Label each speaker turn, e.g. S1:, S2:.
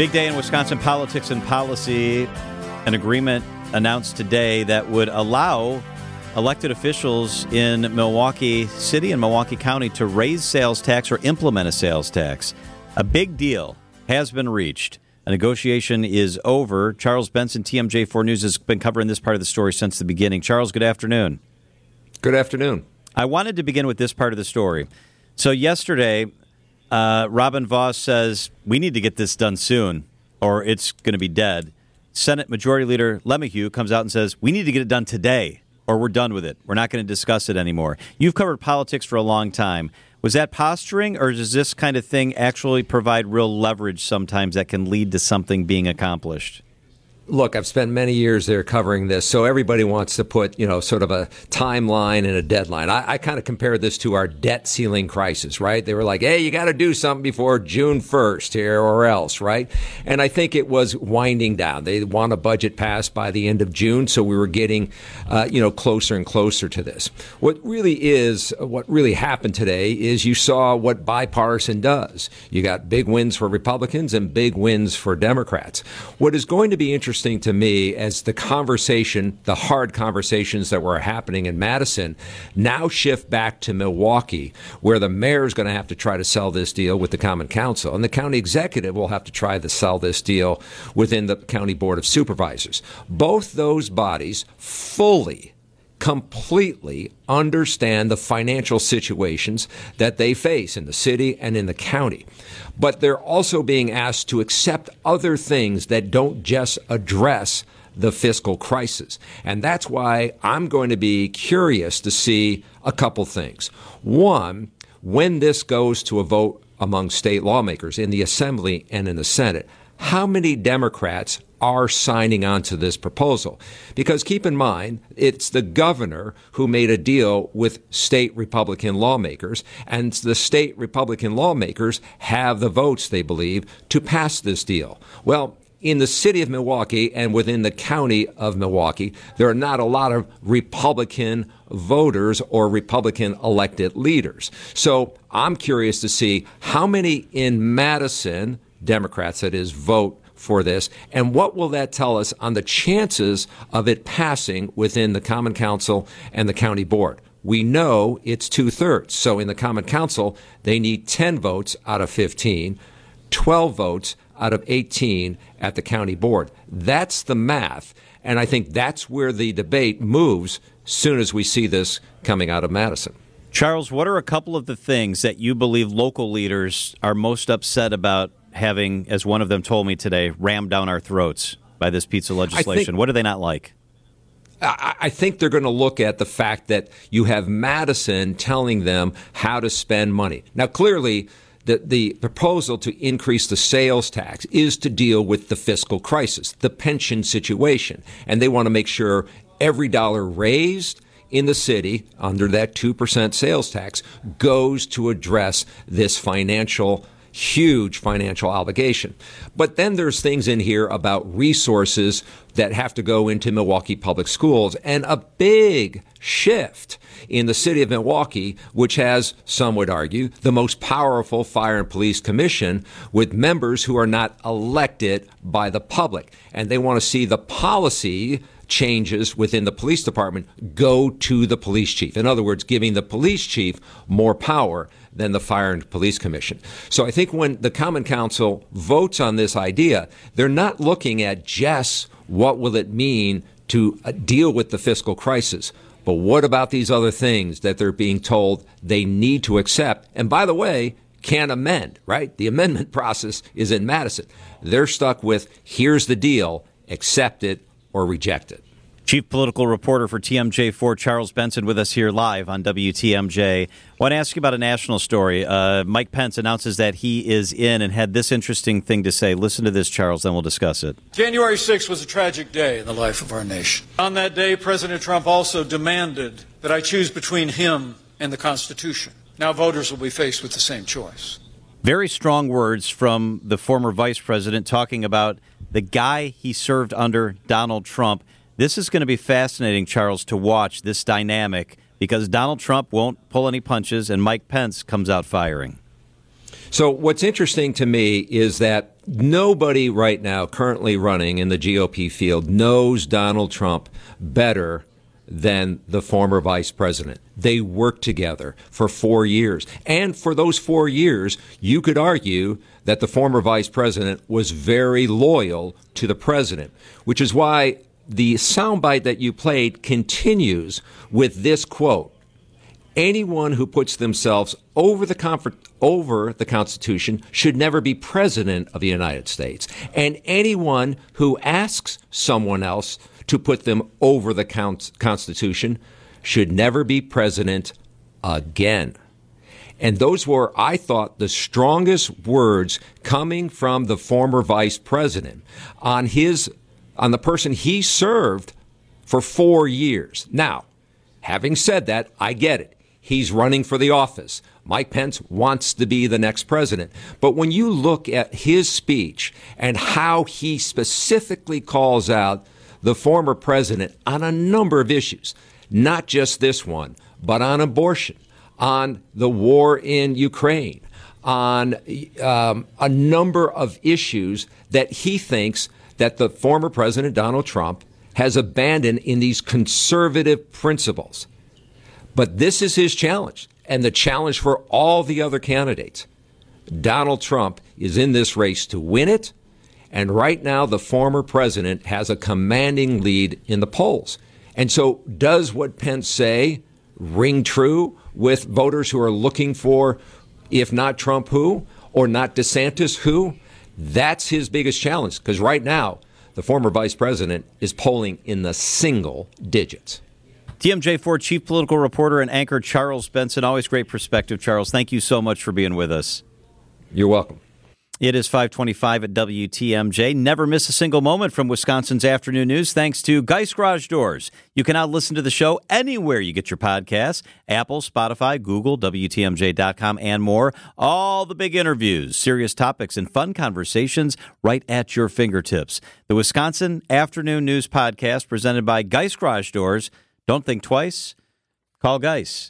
S1: Big day in Wisconsin politics and policy. An agreement announced today that would allow elected officials in Milwaukee City and Milwaukee County to raise sales tax or implement a sales tax. A big deal has been reached. A negotiation is over. Charles Benson, TMJ4 News, has been covering this part of the story since the beginning. Charles, good afternoon.
S2: Good afternoon.
S1: I wanted to begin with this part of the story. So, yesterday, uh, Robin Vos says we need to get this done soon, or it's going to be dead. Senate Majority Leader LeMahieu comes out and says we need to get it done today, or we're done with it. We're not going to discuss it anymore. You've covered politics for a long time. Was that posturing, or does this kind of thing actually provide real leverage sometimes that can lead to something being accomplished?
S2: Look, I've spent many years there covering this, so everybody wants to put, you know, sort of a timeline and a deadline. I, I kind of compared this to our debt ceiling crisis, right? They were like, hey, you got to do something before June 1st here or else, right? And I think it was winding down. They want a budget passed by the end of June, so we were getting, uh, you know, closer and closer to this. What really is, what really happened today is you saw what bipartisan does. You got big wins for Republicans and big wins for Democrats. What is going to be interesting interesting to me as the conversation, the hard conversations that were happening in Madison, now shift back to Milwaukee, where the mayor is going to have to try to sell this deal with the Common Council, and the county executive will have to try to sell this deal within the County Board of Supervisors. Both those bodies fully completely understand the financial situations that they face in the city and in the county. But they're also being asked to accept other things that don't just address the fiscal crisis. And that's why I'm going to be curious to see a couple things. One, when this goes to a vote among state lawmakers in the Assembly and in the Senate, how many Democrats are signing on to this proposal. Because keep in mind, it's the governor who made a deal with state Republican lawmakers, and the state Republican lawmakers have the votes, they believe, to pass this deal. Well, in the city of Milwaukee and within the county of Milwaukee, there are not a lot of Republican voters or Republican elected leaders. So I'm curious to see how many in Madison, Democrats that is, vote for this, and what will that tell us on the chances of it passing within the Common Council and the County Board? We know it's two thirds. So in the Common Council, they need 10 votes out of 15, 12 votes out of 18 at the County Board. That's the math. And I think that's where the debate moves soon as we see this coming out of Madison.
S1: Charles, what are a couple of the things that you believe local leaders are most upset about having, as one of them told me today, rammed down our throats by this pizza legislation? Think, what do they not like?
S2: I think they're going to look at the fact that you have Madison telling them how to spend money. Now, clearly, the, the proposal to increase the sales tax is to deal with the fiscal crisis, the pension situation. And they want to make sure every dollar raised in the city under that 2% sales tax goes to address this financial huge financial obligation. But then there's things in here about resources that have to go into Milwaukee Public Schools and a big shift in the city of Milwaukee, which has, some would argue, the most powerful fire and police commission with members who are not elected by the public. And they want to see the policy changes within the police department go to the police chief. In other words, giving the police chief more power than the Fire and Police Commission. So I think when the Common Council votes on this idea, they're not looking at just what will it mean to uh, deal with the fiscal crisis. But what about these other things that they're being told they need to accept? And by the way, can't amend, right? The amendment process is in Madison. They're stuck with here's the deal, accept it or reject it.
S1: Chief political reporter for TMJ4, Charles Benson, with us here live on WTMJ. I want to ask you about a national story. Uh, Mike Pence announces that he is in and had this interesting thing to say. Listen to this, Charles, then we'll discuss it.
S3: January 6th was a tragic day in the life of our nation. On that day, President Trump also demanded that I choose between him and the Constitution. Now voters will be faced with the same choice.
S1: Very strong words from the former vice president talking about the guy he served under, Donald Trump. This is going to be fascinating, Charles, to watch this dynamic because Donald Trump won't pull any punches and Mike Pence comes out firing.
S2: So, what's interesting to me is that nobody right now currently running in the GOP field knows Donald Trump better than the former vice president. They worked together for four years. And for those four years, you could argue that the former vice president was very loyal to the president, which is why the soundbite that you played continues with this quote anyone who puts themselves over the over the Constitution should never be president of the United States. And anyone who asks someone else to put them over the Constitution should never be president again. And those were, I thought, the strongest words coming from the former vice president on his, on the person he served for four years. Now, having said that, I get it. He's running for the office. Mike Pence wants to be the next president. But when you look at his speech and how he specifically calls out the former president on a number of issues, not just this one, but on abortion, on the war in Ukraine, on um, a number of issues that he thinks that the former president Donald Trump has abandoned in these conservative principles. But this is his challenge, and the challenge for all the other candidates. Donald Trump is in this race to win it and right now, the former president has a commanding lead in the polls. And so, does what Pence say ring true with voters who are looking for, if not Trump, who, or not DeSantis, who? That's his biggest challenge because right now, the former vice president is polling in the single digits.
S1: TMJ4 chief political reporter and anchor Charles Benson. Always great perspective, Charles. Thank you so much for being with us.
S2: You're welcome.
S1: It is 525 at WTMJ. Never miss a single moment from Wisconsin's afternoon news thanks to Geist Garage Doors. You can now listen to the show anywhere you get your podcasts Apple, Spotify, Google, WTMJ.com, and more. All the big interviews, serious topics, and fun conversations right at your fingertips. The Wisconsin Afternoon News Podcast presented by Geist Garage Doors. Don't think twice. Call Geist